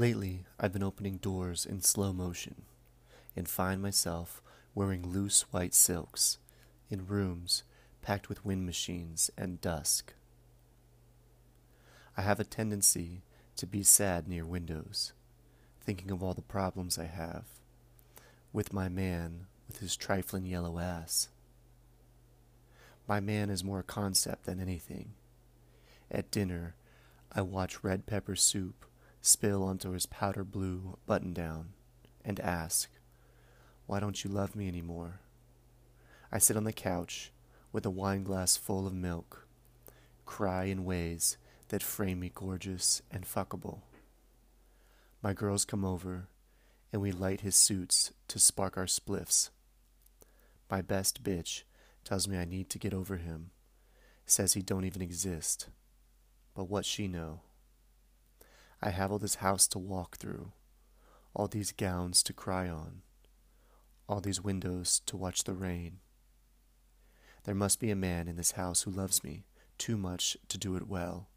Lately, I've been opening doors in slow motion and find myself wearing loose white silks in rooms packed with wind machines and dusk. I have a tendency to be sad near windows, thinking of all the problems I have with my man with his trifling yellow ass. My man is more a concept than anything. At dinner, I watch red pepper soup spill onto his powder blue button down and ask, Why don't you love me any more? I sit on the couch with a wine glass full of milk, cry in ways that frame me gorgeous and fuckable. My girls come over, and we light his suits to spark our spliffs. My best bitch tells me I need to get over him, says he don't even exist. But what she know? I have all this house to walk through, all these gowns to cry on, all these windows to watch the rain. There must be a man in this house who loves me too much to do it well.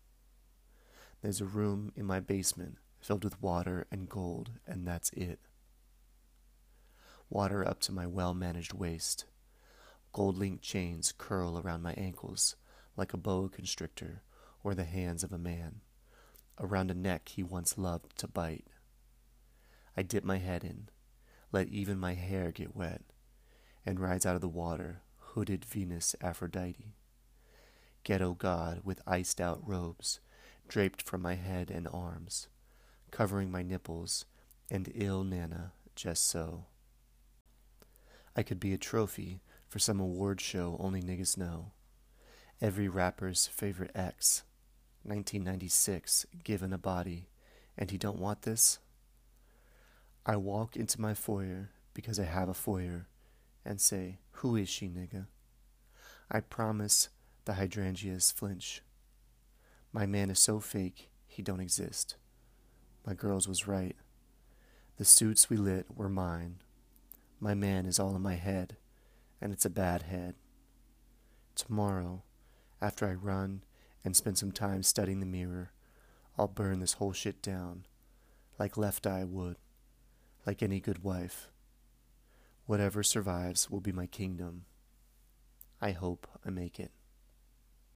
There's a room in my basement filled with water and gold, and that's it. Water up to my well managed waist. Gold linked chains curl around my ankles like a boa constrictor or the hands of a man around a neck he once loved to bite. I dip my head in, let even my hair get wet, and rise out of the water, hooded Venus Aphrodite. Ghetto god with iced out robes, draped from my head and arms, covering my nipples, and ill Nana just so. I could be a trophy for some award show only niggas know. Every rapper's favorite ex 1996, given a body, and he don't want this? I walk into my foyer because I have a foyer and say, Who is she, nigga? I promise the hydrangeas flinch. My man is so fake, he don't exist. My girls was right. The suits we lit were mine. My man is all in my head, and it's a bad head. Tomorrow, after I run and spend some time studying the mirror, I'll burn this whole shit down, like Left Eye would, like any good wife. Whatever survives will be my kingdom. I hope I make it.